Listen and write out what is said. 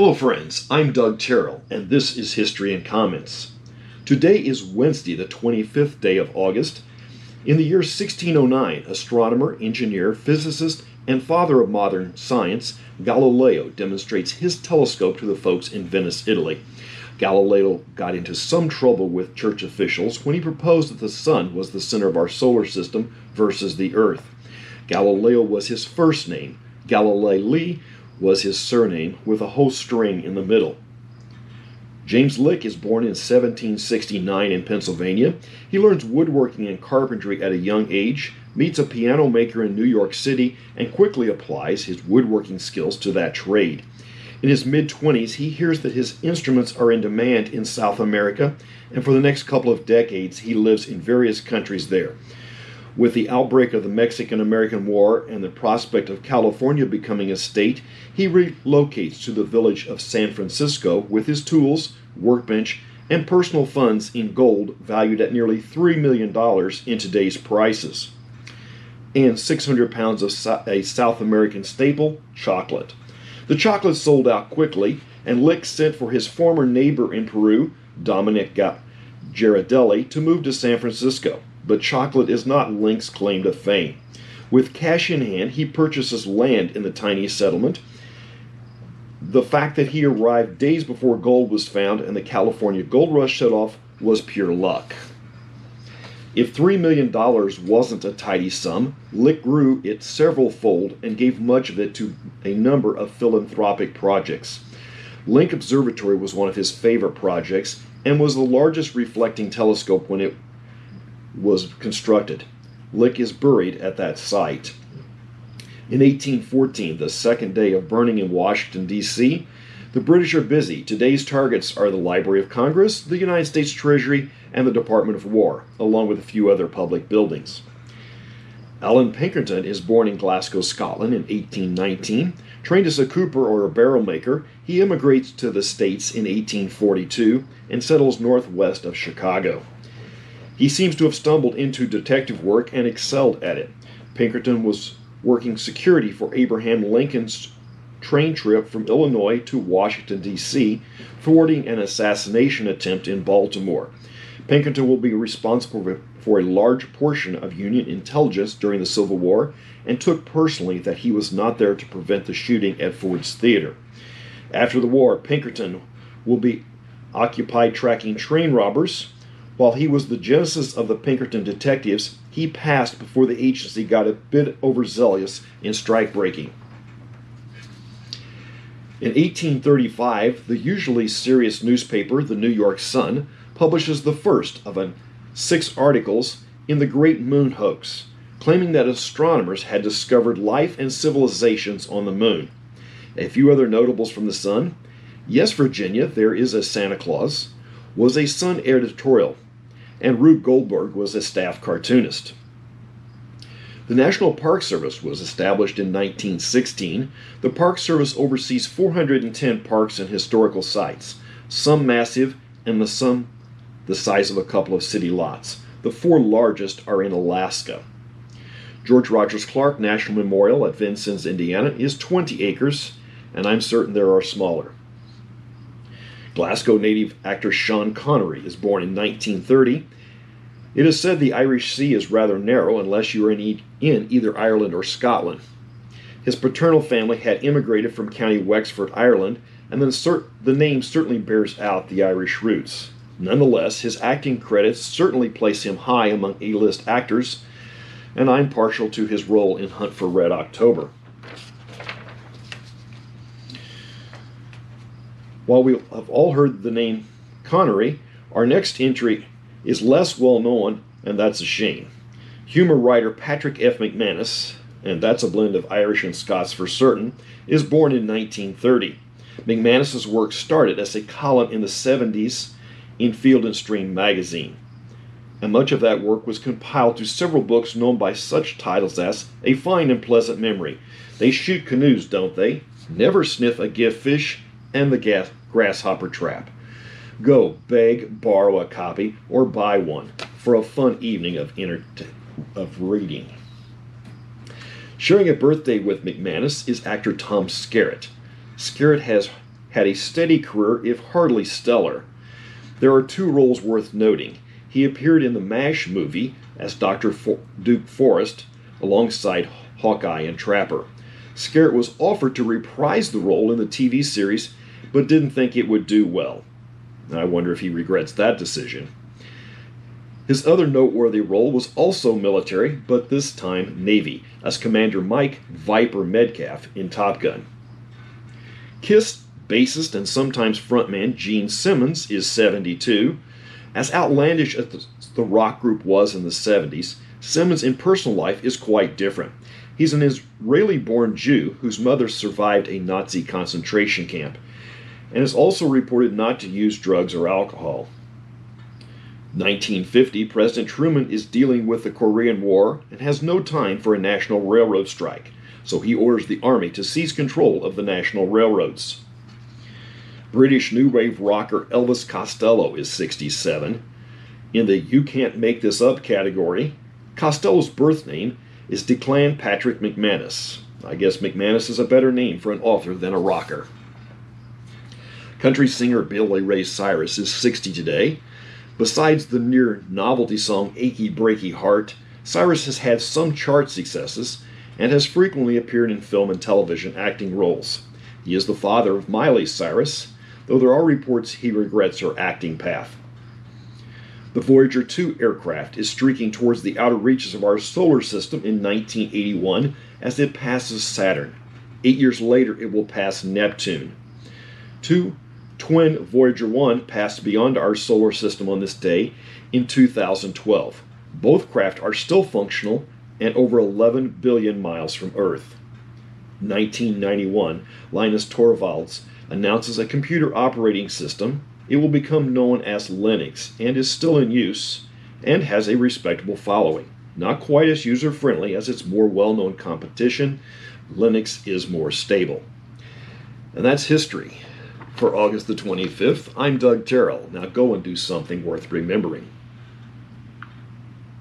Hello, friends. I'm Doug Terrell, and this is History and Comments. Today is Wednesday, the 25th day of August. In the year 1609, astronomer, engineer, physicist, and father of modern science, Galileo demonstrates his telescope to the folks in Venice, Italy. Galileo got into some trouble with church officials when he proposed that the sun was the center of our solar system versus the earth. Galileo was his first name. Galilei was his surname, with a whole string in the middle. James Lick is born in 1769 in Pennsylvania. He learns woodworking and carpentry at a young age, meets a piano maker in New York City, and quickly applies his woodworking skills to that trade. In his mid 20s, he hears that his instruments are in demand in South America, and for the next couple of decades, he lives in various countries there. With the outbreak of the Mexican American War and the prospect of California becoming a state, he relocates to the village of San Francisco with his tools, workbench, and personal funds in gold valued at nearly $3 million in today's prices, and 600 pounds of a South American staple, chocolate. The chocolate sold out quickly, and Lick sent for his former neighbor in Peru, Dominic Ghirardelli, to move to San Francisco but chocolate is not Lick's claim to fame. With cash in hand, he purchases land in the tiny settlement. The fact that he arrived days before gold was found and the California gold rush set off was pure luck. If $3 million wasn't a tidy sum, Lick grew it several fold and gave much of it to a number of philanthropic projects. Lick Observatory was one of his favorite projects and was the largest reflecting telescope when it was constructed. Lick is buried at that site. In 1814, the second day of burning in Washington, D.C., the British are busy. Today's targets are the Library of Congress, the United States Treasury, and the Department of War, along with a few other public buildings. Allan Pinkerton is born in Glasgow, Scotland in 1819. Trained as a cooper or a barrel maker, he immigrates to the States in 1842 and settles northwest of Chicago. He seems to have stumbled into detective work and excelled at it. Pinkerton was working security for Abraham Lincoln's train trip from Illinois to Washington, D.C., thwarting an assassination attempt in Baltimore. Pinkerton will be responsible for a large portion of Union intelligence during the Civil War and took personally that he was not there to prevent the shooting at Ford's Theater. After the war, Pinkerton will be occupied tracking train robbers, while he was the genesis of the Pinkerton detectives, he passed before the agency got a bit overzealous in strike breaking. In 1835, the usually serious newspaper, the New York Sun, publishes the first of a, six articles in the Great Moon Hoax, claiming that astronomers had discovered life and civilizations on the moon. A few other notables from the Sun Yes, Virginia, there is a Santa Claus, was a Sun editorial and Rube Goldberg was a staff cartoonist. The National Park Service was established in 1916. The Park Service oversees 410 parks and historical sites, some massive and the some the size of a couple of city lots. The four largest are in Alaska. George Rogers Clark National Memorial at Vincennes, Indiana is 20 acres, and I'm certain there are smaller. Glasgow native actor Sean Connery is born in 1930. It is said the Irish Sea is rather narrow unless you are in, e- in either Ireland or Scotland. His paternal family had immigrated from County Wexford, Ireland, and then cert- the name certainly bears out the Irish roots. Nonetheless, his acting credits certainly place him high among A list actors, and I'm partial to his role in Hunt for Red October. While we have all heard the name Connery, our next entry is less well known, and that's a shame. Humor writer Patrick F. McManus, and that's a blend of Irish and Scots for certain, is born in 1930. McManus's work started as a column in the 70s in Field and Stream magazine, and much of that work was compiled to several books known by such titles as A Fine and Pleasant Memory, They Shoot Canoes, Don't They? Never Sniff a Gift Fish, and The Gas grasshopper trap. Go beg, borrow a copy, or buy one for a fun evening of, inter- of reading. Sharing a birthday with McManus is actor Tom Skerritt. Skerritt has had a steady career, if hardly stellar. There are two roles worth noting. He appeared in the MASH movie as Dr. For- Duke Forrest alongside Hawkeye and Trapper. Skerritt was offered to reprise the role in the TV series, but didn't think it would do well. I wonder if he regrets that decision. His other noteworthy role was also military, but this time Navy, as Commander Mike Viper Metcalf in Top Gun. Kiss bassist and sometimes frontman Gene Simmons is 72. As outlandish as the rock group was in the 70s, Simmons in personal life is quite different. He's an Israeli born Jew whose mother survived a Nazi concentration camp and is also reported not to use drugs or alcohol. 1950, President Truman is dealing with the Korean War and has no time for a national railroad strike, so he orders the Army to seize control of the national railroads. British new wave rocker Elvis Costello is 67. In the You Can't Make This Up category, Costello's birth name is Declan Patrick McManus. I guess McManus is a better name for an author than a rocker. Country singer Billy Ray Cyrus is 60 today. Besides the near novelty song Achy Breaky Heart, Cyrus has had some chart successes and has frequently appeared in film and television acting roles. He is the father of Miley Cyrus, though there are reports he regrets her acting path. The Voyager 2 aircraft is streaking towards the outer reaches of our solar system in 1981 as it passes Saturn. Eight years later, it will pass Neptune. Two twin Voyager 1 passed beyond our solar system on this day in 2012. Both craft are still functional and over 11 billion miles from Earth. 1991, Linus Torvalds announces a computer operating system. It will become known as Linux and is still in use and has a respectable following. Not quite as user friendly as its more well known competition, Linux is more stable. And that's history. For August the 25th, I'm Doug Terrell. Now go and do something worth remembering.